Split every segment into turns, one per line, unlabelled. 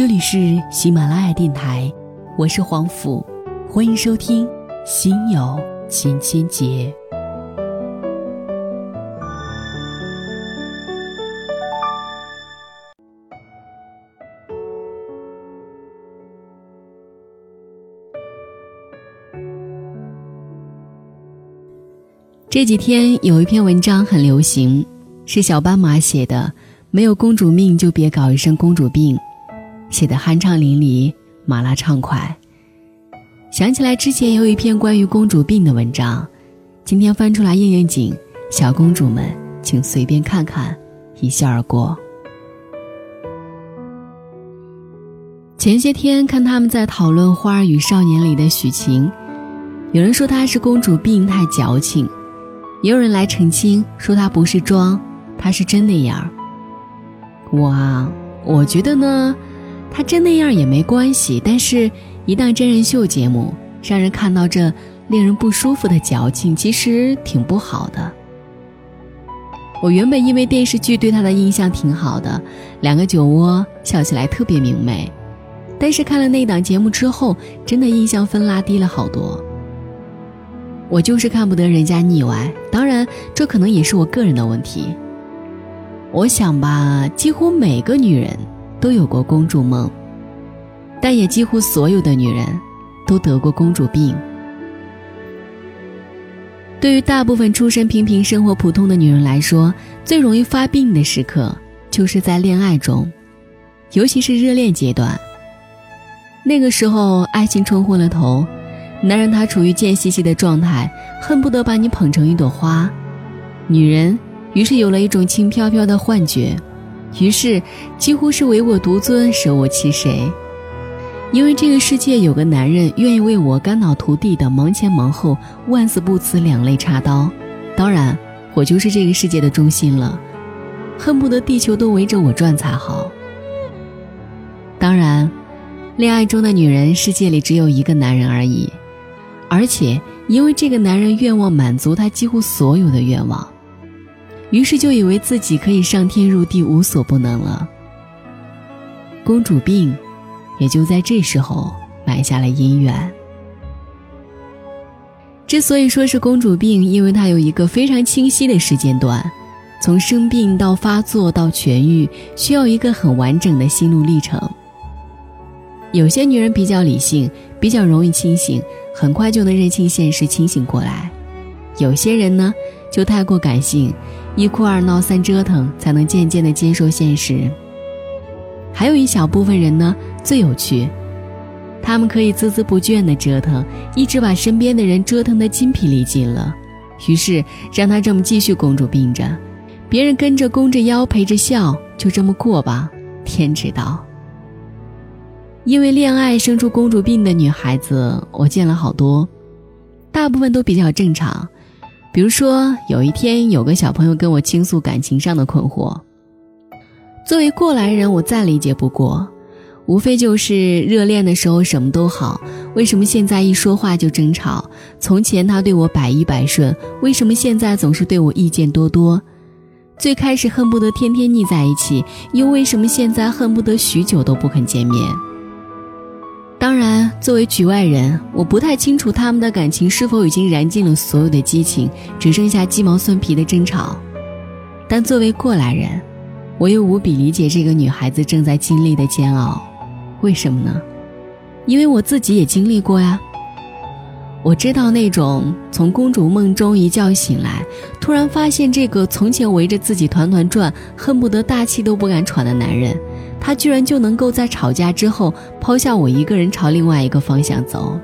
这里是喜马拉雅电台，我是黄甫，欢迎收听《心有千千结》。这几天有一篇文章很流行，是小斑马写的。没有公主命，就别搞一身公主病，写的酣畅淋漓，麻辣畅快。想起来之前有一篇关于公主病的文章，今天翻出来应应景，小公主们请随便看看，一笑而过。前些天看他们在讨论《花儿与少年》里的许晴，有人说她是公主病太矫情，也有人来澄清说她不是装，她是真那样。我啊，我觉得呢，他真那样也没关系。但是，一档真人秀节目让人看到这令人不舒服的矫情，其实挺不好的。我原本因为电视剧对他的印象挺好的，两个酒窝笑起来特别明媚。但是看了那档节目之后，真的印象分拉低了好多。我就是看不得人家腻歪，当然这可能也是我个人的问题。我想吧，几乎每个女人都有过公主梦，但也几乎所有的女人都得过公主病。对于大部分出身平平、生活普通的女人来说，最容易发病的时刻就是在恋爱中，尤其是热恋阶段。那个时候，爱情冲昏了头，男人他处于贱兮兮的状态，恨不得把你捧成一朵花，女人。于是有了一种轻飘飘的幻觉，于是几乎是唯我独尊，舍我其谁。因为这个世界有个男人愿意为我肝脑涂地的忙前忙后，万死不辞，两肋插刀。当然，我就是这个世界的中心了，恨不得地球都围着我转才好。当然，恋爱中的女人世界里只有一个男人而已，而且因为这个男人愿望满足她几乎所有的愿望。于是就以为自己可以上天入地无所不能了。公主病，也就在这时候埋下了姻缘。之所以说是公主病，因为它有一个非常清晰的时间段，从生病到发作到痊愈，需要一个很完整的心路历程。有些女人比较理性，比较容易清醒，很快就能认清现实，清醒过来；有些人呢，就太过感性。一哭二闹三折腾，才能渐渐的接受现实。还有一小部分人呢，最有趣，他们可以孜孜不倦的折腾，一直把身边的人折腾的筋疲力尽了，于是让他这么继续公主病着，别人跟着弓着腰陪着笑，就这么过吧，天知道。因为恋爱生出公主病的女孩子，我见了好多，大部分都比较正常。比如说，有一天有个小朋友跟我倾诉感情上的困惑。作为过来人，我再理解不过，无非就是热恋的时候什么都好，为什么现在一说话就争吵？从前他对我百依百顺，为什么现在总是对我意见多多？最开始恨不得天天腻在一起，又为什么现在恨不得许久都不肯见面？作为局外人，我不太清楚他们的感情是否已经燃尽了所有的激情，只剩下鸡毛蒜皮的争吵。但作为过来人，我又无比理解这个女孩子正在经历的煎熬。为什么呢？因为我自己也经历过呀。我知道那种从公主梦中一觉醒来，突然发现这个从前围着自己团团转，恨不得大气都不敢喘的男人。他居然就能够在吵架之后抛下我一个人朝另外一个方向走。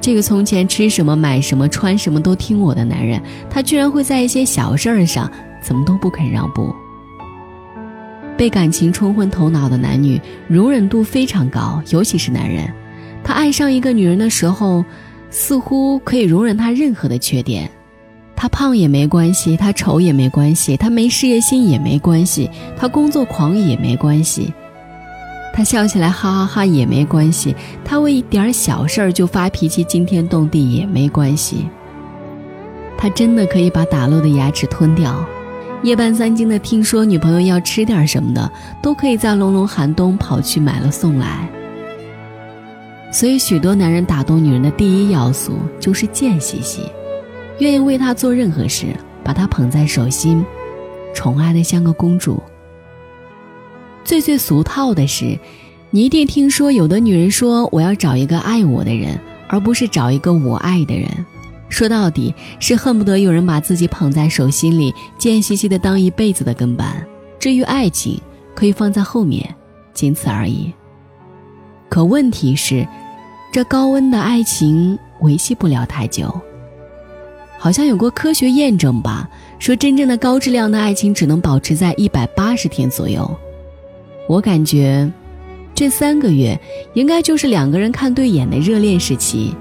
这个从前吃什么买什么穿什么都听我的男人，他居然会在一些小事儿上怎么都不肯让步。被感情冲昏头脑的男女容忍度非常高，尤其是男人，他爱上一个女人的时候，似乎可以容忍她任何的缺点。他胖也没关系，他丑也没关系，他没事业心也没关系，他工作狂也没关系，他笑起来哈哈哈也没关系，他为一点小事儿就发脾气惊天动地也没关系。他真的可以把打落的牙齿吞掉，夜半三更的听说女朋友要吃点什么的，都可以在隆隆寒冬跑去买了送来。所以，许多男人打动女人的第一要素就是贱兮兮，愿意为她做任何事，把她捧在手心，宠爱的像个公主。最最俗套的是，你一定听说有的女人说：“我要找一个爱我的人，而不是找一个我爱的人。”说到底是恨不得有人把自己捧在手心里，贱兮兮的当一辈子的跟班。至于爱情，可以放在后面，仅此而已。可问题是。这高温的爱情维系不了太久。好像有过科学验证吧，说真正的高质量的爱情只能保持在一百八十天左右。我感觉，这三个月应该就是两个人看对眼的热恋时期，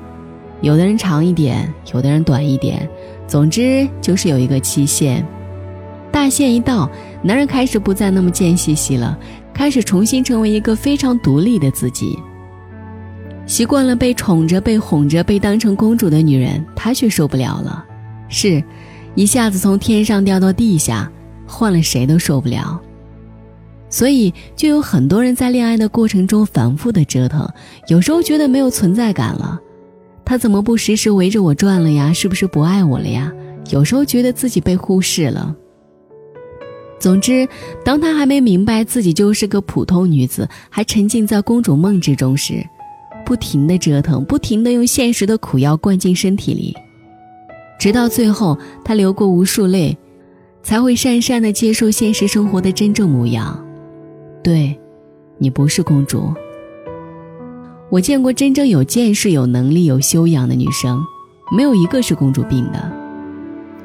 有的人长一点，有的人短一点，总之就是有一个期限。大限一到，男人开始不再那么贱兮兮了，开始重新成为一个非常独立的自己。习惯了被宠着、被哄着、被当成公主的女人，她却受不了了。是，一下子从天上掉到地下，换了谁都受不了。所以，就有很多人在恋爱的过程中反复的折腾，有时候觉得没有存在感了，他怎么不时时围着我转了呀？是不是不爱我了呀？有时候觉得自己被忽视了。总之，当他还没明白自己就是个普通女子，还沉浸在公主梦之中时，不停的折腾，不停的用现实的苦药灌进身体里，直到最后，他流过无数泪，才会讪讪的接受现实生活的真正模样。对，你不是公主。我见过真正有见识、有能力、有修养的女生，没有一个是公主病的。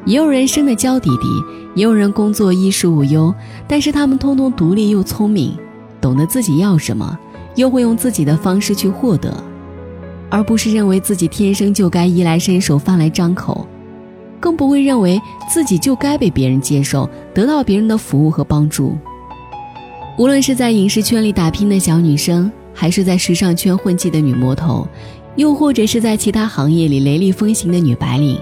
也有人生的娇滴滴，也有人工作衣食无忧，但是她们通通独立又聪明，懂得自己要什么。又会用自己的方式去获得，而不是认为自己天生就该衣来伸手、饭来张口，更不会认为自己就该被别人接受、得到别人的服务和帮助。无论是在影视圈里打拼的小女生，还是在时尚圈混迹的女魔头，又或者是在其他行业里雷厉风行的女白领，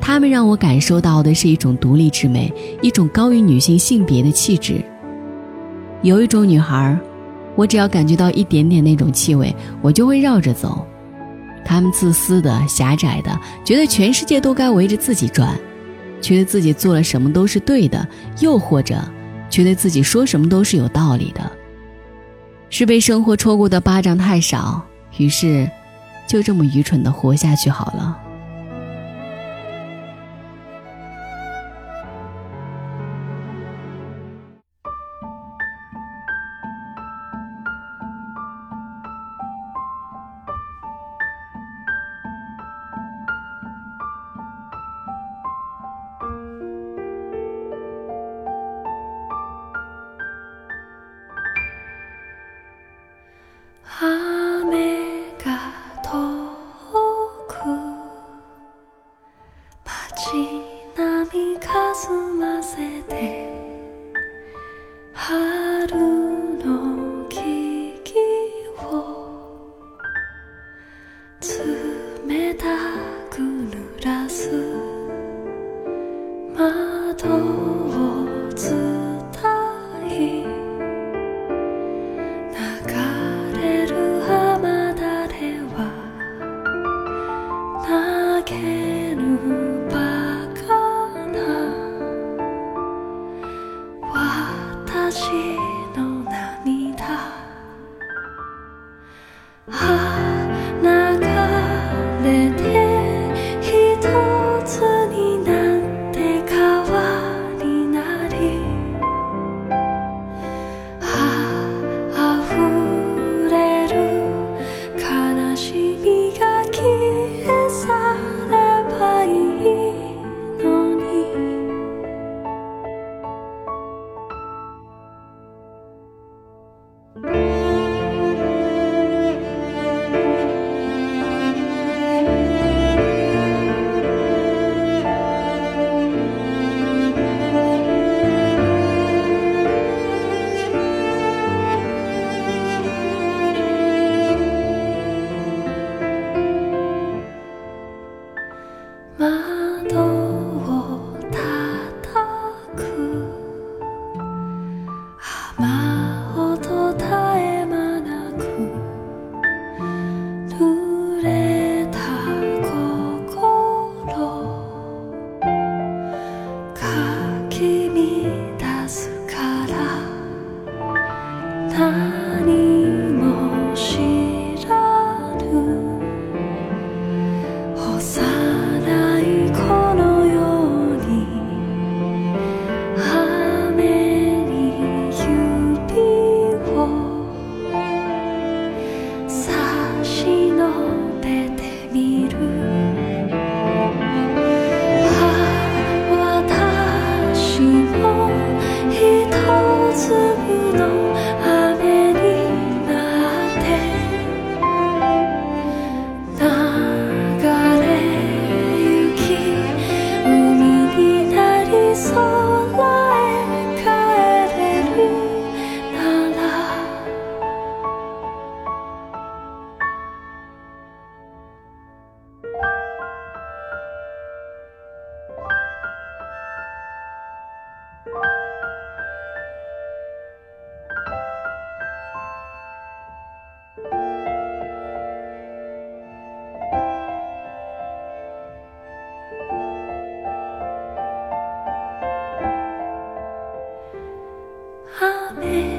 她们让我感受到的是一种独立之美，一种高于女性性别的气质。有一种女孩。我只要感觉到一点点那种气味，我就会绕着走。他们自私的、狭窄的，觉得全世界都该围着自己转，觉得自己做了什么都是对的，又或者觉得自己说什么都是有道理的。是被生活戳过的巴掌太少，于是就这么愚蠢的活下去好了。
波かすませて一粒粒の啊，美